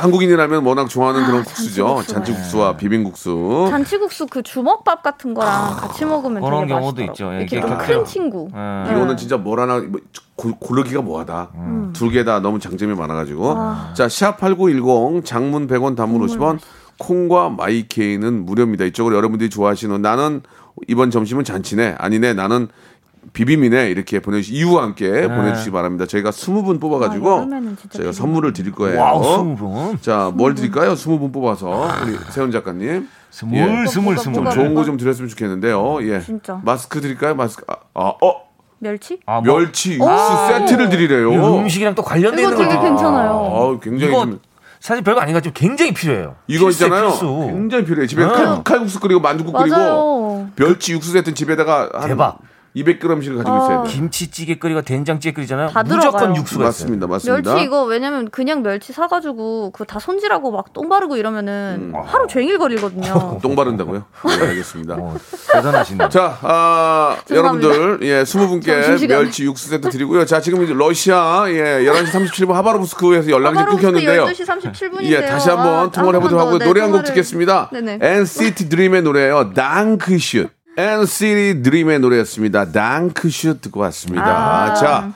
한국인이라면 워낙 좋아하는 그런 국수죠. 잔치국수와 비빔국수. 잔치국수 그 주먹밥 같은 거랑 같이 먹으면 그런 되게 경우도 맛있더라고요. 있죠. 예, 이렇게 이게 좀 아. 큰 친구. 예. 이거는 진짜 뭘 하나, 뭐, 고, 고르기가 뭐하다. 두개 다 너무 장점이 많아가지고. 자, 샵8910 장문 100원 단문 50원. 콩과 마이케이는 무료입니다. 이쪽으로 여러분들이 좋아하시는 나는 이번 점심은 잔치네. 아니네. 나는 비빔이네. 이렇게 보내주시 이유와 함께 보내주시기 바랍니다. 저희가 20분 뽑아가지고 아, 저희가. 선물을 드릴 거예요. wow, 스무 분. 자, 뭘 드릴까요? 20분 뽑아서 우리 세훈 작가님. 스물, 예. 스물, 스물. 뭐가, 좋은 거 좀 드렸으면 좋겠는데요. 예. 진짜. 마스크 드릴까요? 마스크. 아, 아, 어, 멸치? 아, 뭐, 멸치 육수 세트를 드리래요. 음식이랑 또 관련된 이거 되게. 괜찮아요. 아, 굉장히 이거 좀 사실 별거 아닌 것 같지만 굉장히 필요해요. 이거 필수예요, 있잖아요. 필수. 굉장히 필요해. 집에 아. 칼, 칼국수 끓이고 만두국 끓이고 맞아요. 멸치 육수 세트 집에다가 한 대박. 200g씩을 가지고 있어야 돼요. 김치찌개 끓이고 된장찌개 끓이잖아요. 다 무조건 들어가요. 육수가 맞습니다, 맞습니다. 멸치 이거 왜냐면 그냥 멸치 사가지고 그 다 손질하고 막 똥 바르고 이러면은 음. 하루 종일 걸리거든요. 똥 바른다고요? 네, 알겠습니다. 어, 대단하시네. 자, 아. 여러분들, 예, 20분께 점심시간에. 멸치 육수 세트 드리고요. 자, 지금 이제 러시아, 예, 11시 37분 하바로브스크에서 연락이 좀 하바로브스크 끊겼는데요. 12시 37분인데요. 예, 다시 한번 통화를 해 보도록 하고, 노래 한 곡 듣겠습니다. 네네. NCT 드림의 노래예요. 당크슛. NCT 드림의 노래였습니다. 당크슛 듣고 왔습니다. 자,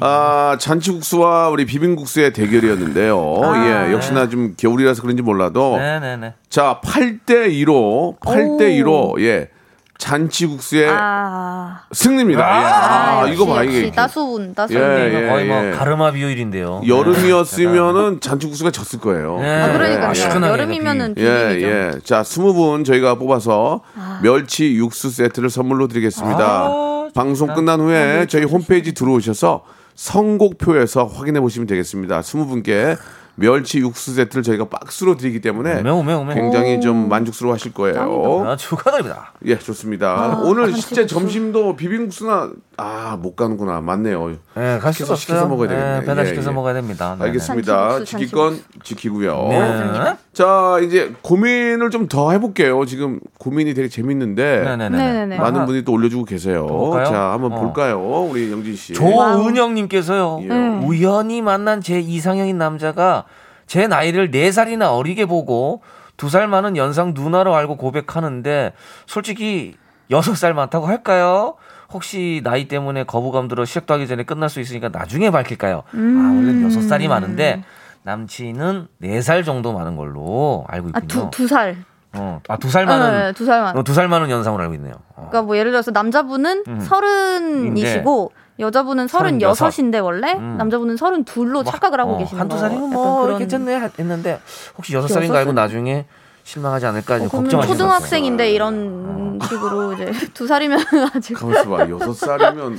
아, 잔치국수와 우리 비빔국수의 대결이었는데요. 예, 역시나 좀 겨울이라서 그런지 몰라도. 네네네. 자, 8대 2로, 8대 2로, 예, 잔치국수의 아, 승리입니다. 예. 아, 이거 봐, 이게. 따수분, 따수분. 예, 예. 거의 뭐 가르마 비율인데요. 여름이었으면은 잔치국수가 졌을 거예요. 네. 아, 그러니까 예, 시원하게 여름이면은 예, 비빔이죠. 예. 자, 20분 저희가 뽑아서 아. 멸치 육수 세트를 선물로 드리겠습니다. 아, 방송 끝난 후에 저희 홈페이지 들어오셔서 선곡표에서 확인해 보시면 되겠습니다. 20분께 멸치 육수 세트를 저희가 박스로 드리기 때문에 오메, 오메, 오메. 굉장히 좀 만족스러워 하실 거예요. 아, 축하드립니다. 예, 좋습니다. 아, 오늘 실제 점심도 비빔국수나 아, 못 가는구나. 맞네요. 네, 갈 시켜서 수가 시켜서 없어요. 먹어야 되겠네. 네, 배달시켜서 예, 예. 먹어야 됩니다. 네, 알겠습니다. 지킬 건 지키고요. 네. 자, 이제 고민을 좀 더 해볼게요. 지금 고민이 되게 재밌는데 네네네. 네네네. 많은 분이 또 올려주고 계세요. 볼까요? 자, 한번 어. 볼까요, 우리 영진 씨. 조은영님께서요. 예. 우연히 만난 제 이상형인 남자가 제 나이를 4살이나 어리게 보고 두살 많은 연상 누나로 알고 고백하는데 솔직히 6살 많다고 할까요? 혹시 나이 때문에 거부감 들어 시작도 하기 전에 끝날 수 있으니까 나중에 밝힐까요? 아, 원래 6살이 많은데 남친은 4살 정도 많은 걸로 알고 아, 있군요. 두, 두 살. 어, 아, 두 살 많은 네, 두 살만. 어, 두살 많은 연상으로 알고 있네요. 어. 그러니까 뭐 예를 들어서 남자분은 음. 서른이시고 여자분은 서른여섯. 서른여섯인데 원래 음. 남자분은 서른둘로 착각을 하고 어, 계시는 한두 거. 살이면 뭐 그런- 괜찮네 했는데 혹시 여섯 살인가 알고 나중에 실망하지 않을까 이제 어, 걱정하시는 초등학생인데 이런 식으로 이제 두 살이면 아직 가만있어 봐. 여섯 살이면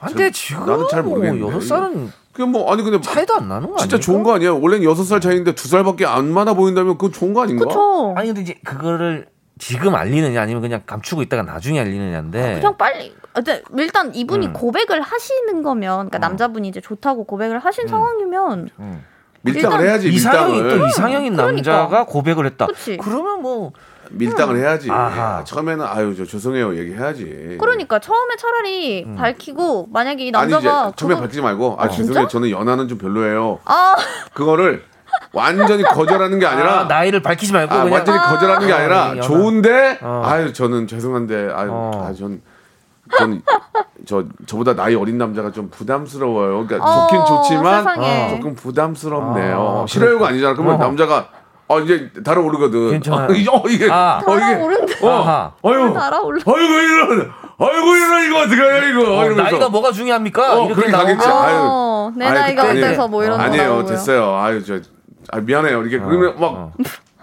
근데 지금 나는 잘 모르겠네. 여섯 살은 그냥 뭐 아니 근데 차이도 안 나는 거 진짜 아닙니까? 좋은 거 아니에요? 원래는 여섯 살 차이인데 두 살밖에 안 많아 보인다면 그건 좋은 거 아닌가? 그쵸. 아니 근데 이제 그거를 지금 알리느냐 아니면 그냥 감추고 있다가 나중에 알리느냐인데 그냥 빨리 아, 근데 일단 이분이 음. 고백을 하시는 거면 그러니까 남자분이 이제 좋다고 고백을 하신 상황이면 음. 밀당을 해야지. 이상형이 밀당을 또 이상형인 그러니까. 남자가 고백을 했다. 그치. 그러면 뭐 밀당을 해야지. 아하. 처음에는 아유 저 죄송해요 얘기해야지. 그러니까 처음에 차라리 밝히고 만약에 이 음. 아니 남자가 이제 처음에 그거- 밝히지 말고 아 어. 죄송해요 진짜? 저는 연하는 좀 별로예요. 아 그거를 완전히 거절하는 게 아니라 아, 나이를 밝히지 말고 아, 그냥 완전히 거절하는 게 아, 아니라 연하. 좋은데 어. 아유 저는 죄송한데 아유 어. 아, 전, 전 저, 저보다 나이 어린 남자가 좀 부담스러워요. 그러니까 어, 좋긴 좋지만 세상에. 조금 부담스럽네요. 어, 싫어요가 아니잖아. 그러면 어허. 남자가 어 이제 달아오르거든. 괜찮아요. 어, 이게 어, 이게 아. 어, 이게 달아오른다. 어. 아유 달아올라. 아이고 이런 아이고 이런 이거 어떡해 이거 어, 이러면서 나이가 뭐가 중요합니까? 어, 이렇게 그렇게 나오면 가겠지. 아유. 어, 내 아유, 나이가 그때 어때서 뭐 이런 거 아니에요. 됐어요. 아유 저 아, 미안해요. 이렇게 그러면 막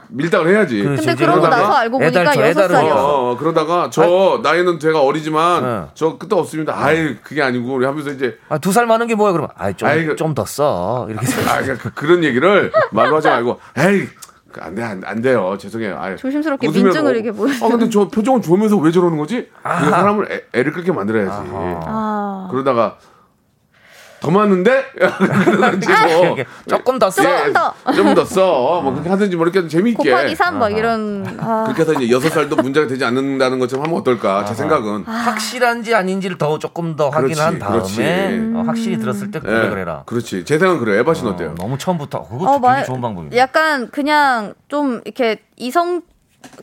밀당을 해야지. 그렇지. 근데 그러고 나서 알고 애달 보니까 줘, 여섯 애달은 어, 살이었어. 어, 어, 그러다가 저 나이는 제가 어리지만 네. 저 끝도 없습니다. 아이 그게 아니고 우리 하면서 이제 아, 두 살 많은 게 뭐야 그러면 아이. 좀좀 더 써. 이렇게 아 그, 그런 얘기를 말로 하지 말고 에이 안돼 안, 안 돼요 죄송해요. 아유, 조심스럽게 웃으면 민증을 어, 이렇게 보여주고. 아 근데 저 표정은 좋으면서 왜 저러는 거지? 그 사람을 애, 애를 끌게 만들어야지. 아. 그러다가 더 많은데 그러든지 뭐 이렇게 조금 더 써. 조금 더. 좀 더 써. 뭐 그렇게 하든지 뭐 이렇게 재미있게. 곱하기 3 막 이런. 아. 그렇게 해서 이제 여섯 살도 문제가 되지 않는다는 것처럼 하면 어떨까? 제 생각은. 확실한지 아닌지를 더 조금 더 그렇지, 확인한 다음에 그렇지. 어, 확실히 들었을 때 예, 고백을 해라. 그렇지. 제 생각은 그래요. 에바 씨는 어 때요? 어, 너무 처음부터 그거 어, 되게 말- 좋은 방법이에요. 약간 그냥 좀 이렇게 이성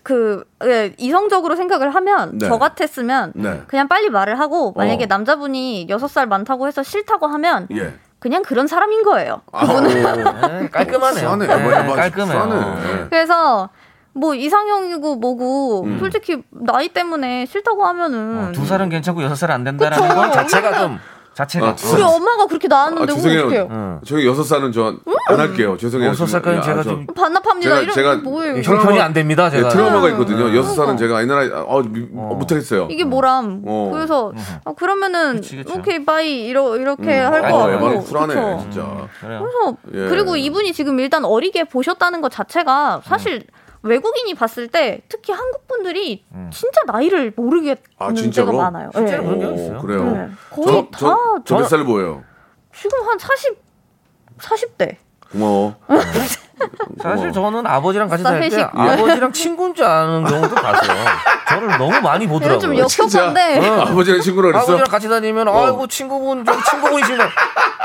그 예, 이성적으로 생각을 하면 네. 저 같았으면 네. 그냥 빨리 말을 하고 만약에 어. 남자분이 여섯 살 많다고 해서 싫다고 하면 예. 그냥 그런 사람인 거예요. 아, 네, 깔끔하네요. 싸네. 네, 에바 깔끔해요. 그래서 뭐 이상형이고 뭐고 음. 솔직히 나이 때문에 싫다고 하면은 어, 두 살은 괜찮고 여섯 살은 안 된다는 그쵸. 건 자체가 좀 자체가 아, 우리 엄마가 그렇게 아, 나왔는데 어떡해요? 죄송해요. 응. 저희 여섯 살은 저안 할게요. 죄송해요. 여섯 살까지 야, 제가 저- 좀 반납합니다. 제가- 이런 제가- 게 뭐예요? 형편이 안 됩니다. 네, 제가 트라우마가 음. 있거든요. 여섯 살은 그러니까. 제가 옛날에 어, 미- 어, 못하겠어요. 이게 뭐람? 어. 그래서 아, 그러면은 그치, 그치. okay bye 이러 이렇게 음. 할 아, 거 에바는 같고. 쿨하네, 그쵸? 진짜. 그래요. 그래서 예. 그리고 이분이 지금 일단 어리게 보셨다는 것 자체가 사실 외국인이 봤을 때 특히 한국 분들이 진짜 나이를 모르겠는 아, 진짜로? 때가 많아요. 실제로 네. 그런 게 오, 있어요. 그래요. 네. 거의 다 저몇 살 보여요? 지금 한 40, 40대. 고마워. 사실 저는 아버지랑 같이 싸살때 회식. 아버지랑 친구인 줄 아는 경우도 봤어요. 저를 너무 많이 보더라고요. 좀 역효과인데. 진짜? 아버지랑 친구라 그랬어? 아버지랑 같이 다니면 아이고 친구분 좀 친구분이시면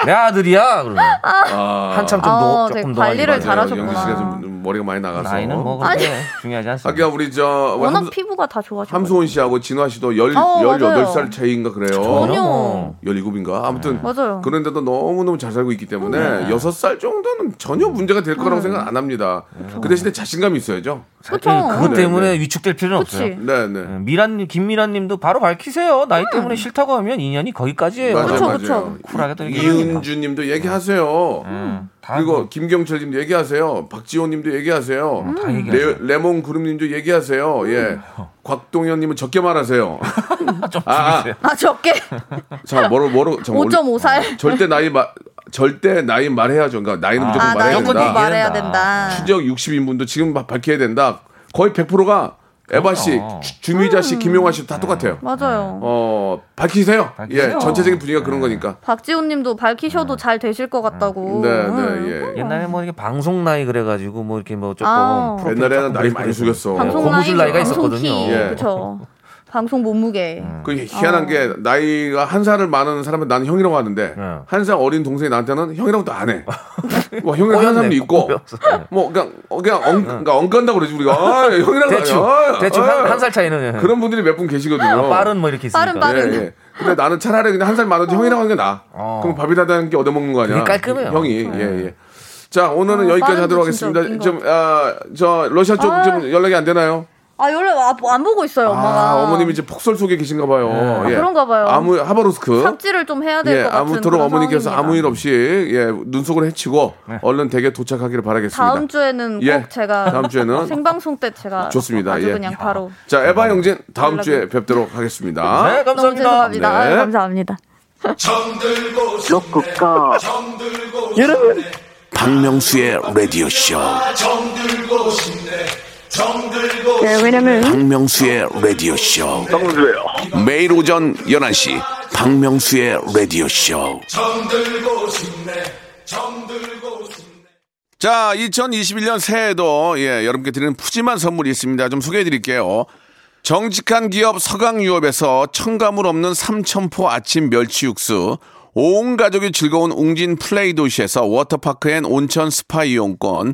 내 아들이야 그러면 아, 한참 좀 아, 더, 되게 조금 더 관리를 잘하셨구나. 영지 씨가 좀 머리가 많이 나가서. 나이는 뭐 아니. 그렇게 중요하지 않습니다. 아까 우리 저 워낙 함, 피부가 다 좋아져. 함소원 씨하고 진화 씨도 열, 어, 맞아요. 18살 차이인가 그래요. 전혀. 뭐. 17인가? 아무튼 맞아요. 그런데도 너무너무 잘 살고 있기 때문에 여섯 살 정도는 전혀 문제가 될 거라고 생각 안 합니다. 그 대신에 자신감이 있어야죠. 그쵸. 그것 네, 때문에 네. 위축될 필요는 그치. 없어요. 네, 네. 예, 미란님, 김미란님도 바로 밝히세요. 나이 때문에 싫다고 하면 인연이 거기까지예요. 맞아요. 그쵸. 쿨하게 또 얘기해요. 이은주 님도 얘기하세요. 음, 다 그리고 뭐, 김경철 님도 얘기하세요. 박지호 님도 얘기하세요. 다 얘기하세요. 레, 레몬 그룹 님도 얘기하세요. 예. 곽동현 님은 적게 말하세요. 좀 아, 아. 줄이세요. 아 적게 자, 뭐로 뭐로 자, 원래- 5.5살. 절대 나이 마, 절대 나이 말해야죠. 그러니까 나이는 무조건 아 말해야 나이 된다. 꼭 말해야 된다. 추적 60인분도 지금 바- 밝혀야 된다. 거의 100%가 에바 씨. 주- 주미자 씨, 김용화 씨 다 똑같아요. 맞아요. 어, 밝히세요. 밝히세요. 예, 전체적인 분위기가 그런 거니까. 박지훈님도 밝히셔도 잘 되실 것 같다고. 네, 음. 네, 예. 옛날에 뭐 이렇게 방송 나이 그래가지고 뭐 이렇게 뭐 조금 아. 옛날에는 나이 많이 숙였어. 방송 고무줄 나이, 나이가 방송 있었거든요. 키, 예. 그쵸. 방송 몸무게. 그 희한한 게 나이가 한 살을 많은 사람은 나는 형이라고 하는데 네. 한살 어린 동생이 나한테는 형이라고도 안 해. 뭐 형이라고 하는 사람도 있고 꼬였어. 뭐 그냥 어, 그냥 엉 그러니까 엉간다고 그러지 우리가 아, 형이라고 대충 아, 대충 아. 한살 차이는 그런 분들이 몇 분 계시거든요. 아, 빠른 뭐 이렇게 있으니까. 빠른, 빠른. 예, 예. 근데 나는 차라리 그냥 한 살 많아도 형이라고 하는 게 나아. 어. 그럼 밥이라도 하는 게 얻어먹는 거 아니야. 깔끔해요. 형이. 예, 예. 자, 오늘은 아, 여기까지 하도록 하겠습니다. 웃긴 것 좀, 아, 저, 러시아 쪽 아. 좀 연락이 안 되나요? 아 연락 아, 안 보고 있어요 엄마가. 아, 어머님이 이제 폭설 속에 계신가 봐요. 예. 그런가 봐요. 아무, 하바로스크. 삽질을 좀 해야 될 예, 것 같은 아무쪼록 그런 어머니께서 상황입니다. 아무 일 없이 예, 눈속을 헤치고 얼른 댁에 도착하기를 바라겠습니다. 다음 주에는 예, 꼭 제가 다음 주에는 생방송 때 제가 좋습니다. 아주 예. 그냥 바로 자, 에바 형진 다음 연락을- 주에 뵙도록 하겠습니다. 네, 감사합니다. 네. 아유, 감사합니다. 로쿠꺼 박명수의 라디오 쇼. 네, 왜냐면 박명수의 라디오 쇼. 정수래요. 매일 오전 11시 박명수의 라디오 쇼. 자, 2021년 새해에도 예, 여러분께 드리는 푸짐한 선물이 있습니다. 좀 소개해 드릴게요. 정직한 기업 서강유업에서 첨가물 없는 삼천포 아침 멸치 육수, 온 가족이 즐거운 웅진 플레이 도시에서 워터파크 and 온천 스파 이용권,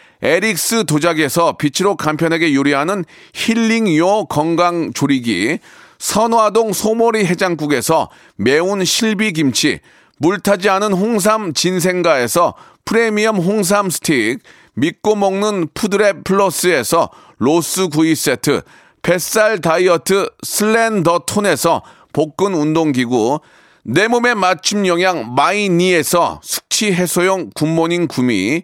에릭스 도자기에서 빛으로 간편하게 요리하는 힐링요 건강 조리기 선화동 소머리 해장국에서 매운 실비김치, 물타지 않은 홍삼 진생가에서 프리미엄 홍삼 스틱, 믿고 먹는 푸드랩 플러스에서 로스 구이 세트, 뱃살 다이어트 슬렌더 톤에서 복근 운동기구, 내 몸에 맞춤 영양 마이니에서 숙취 해소용 굿모닝 구미,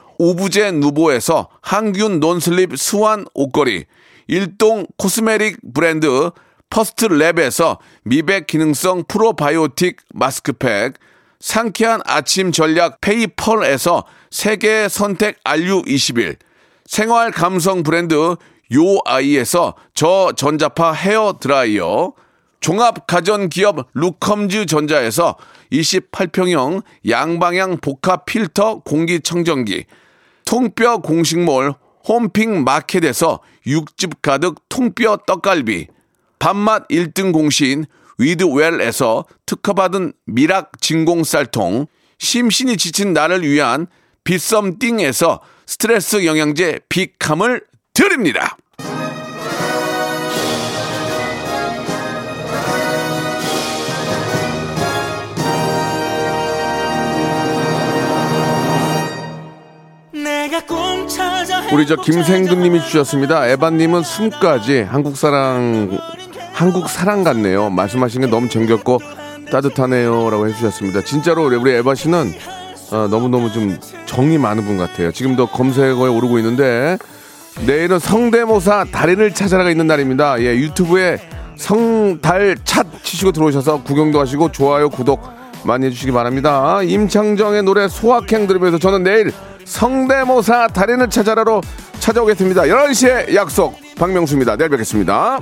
오브제 누보에서 항균 non-slip 수완 옷걸이, 일동 cosmetic 브랜드 퍼스트 랩에서 미백 기능성 프로바이오틱 마스크팩, 상쾌한 아침 전략 페이펄에서 세계 선택 RU21, 생활 감성 브랜드 요아이에서 저전자파 헤어 드라이어, 종합 가전 기업 루컴즈 전자에서 28평형 양방향 복합 필터 공기청정기, 통뼈 공식몰 홈핑 마켓에서 육즙 가득 통뼈 떡갈비, 밥맛 1등 공신 위드웰에서 특허받은 미락 진공 쌀통, 심신이 지친 나를 위한 비썸띵에서 스트레스 영양제 비캄을 드립니다. 우리 저 김생근님이 주셨습니다. 에바님은 숨까지 한국 사랑 한국 사랑 같네요. 말씀하신 게 너무 정겹고 따뜻하네요라고 해주셨습니다. 진짜로 우리- 우리 에바 씨는 어, 너무너무 좀 정이 많은 분 같아요. 지금도 검색어에 오르고 있는데 내일은 성대모사 달인을 찾아라가 있는 날입니다. 예, 유튜브에 성달 찻 치시고 들어오셔서 구경도 하시고 좋아요, 구독 많이 해주시기 바랍니다. 임창정의 노래 소확행 들으면서 저는 내일 성대모사 달인을 찾아라로 찾아오겠습니다. 11시에 약속 박명수입니다. 내일 뵙겠습니다.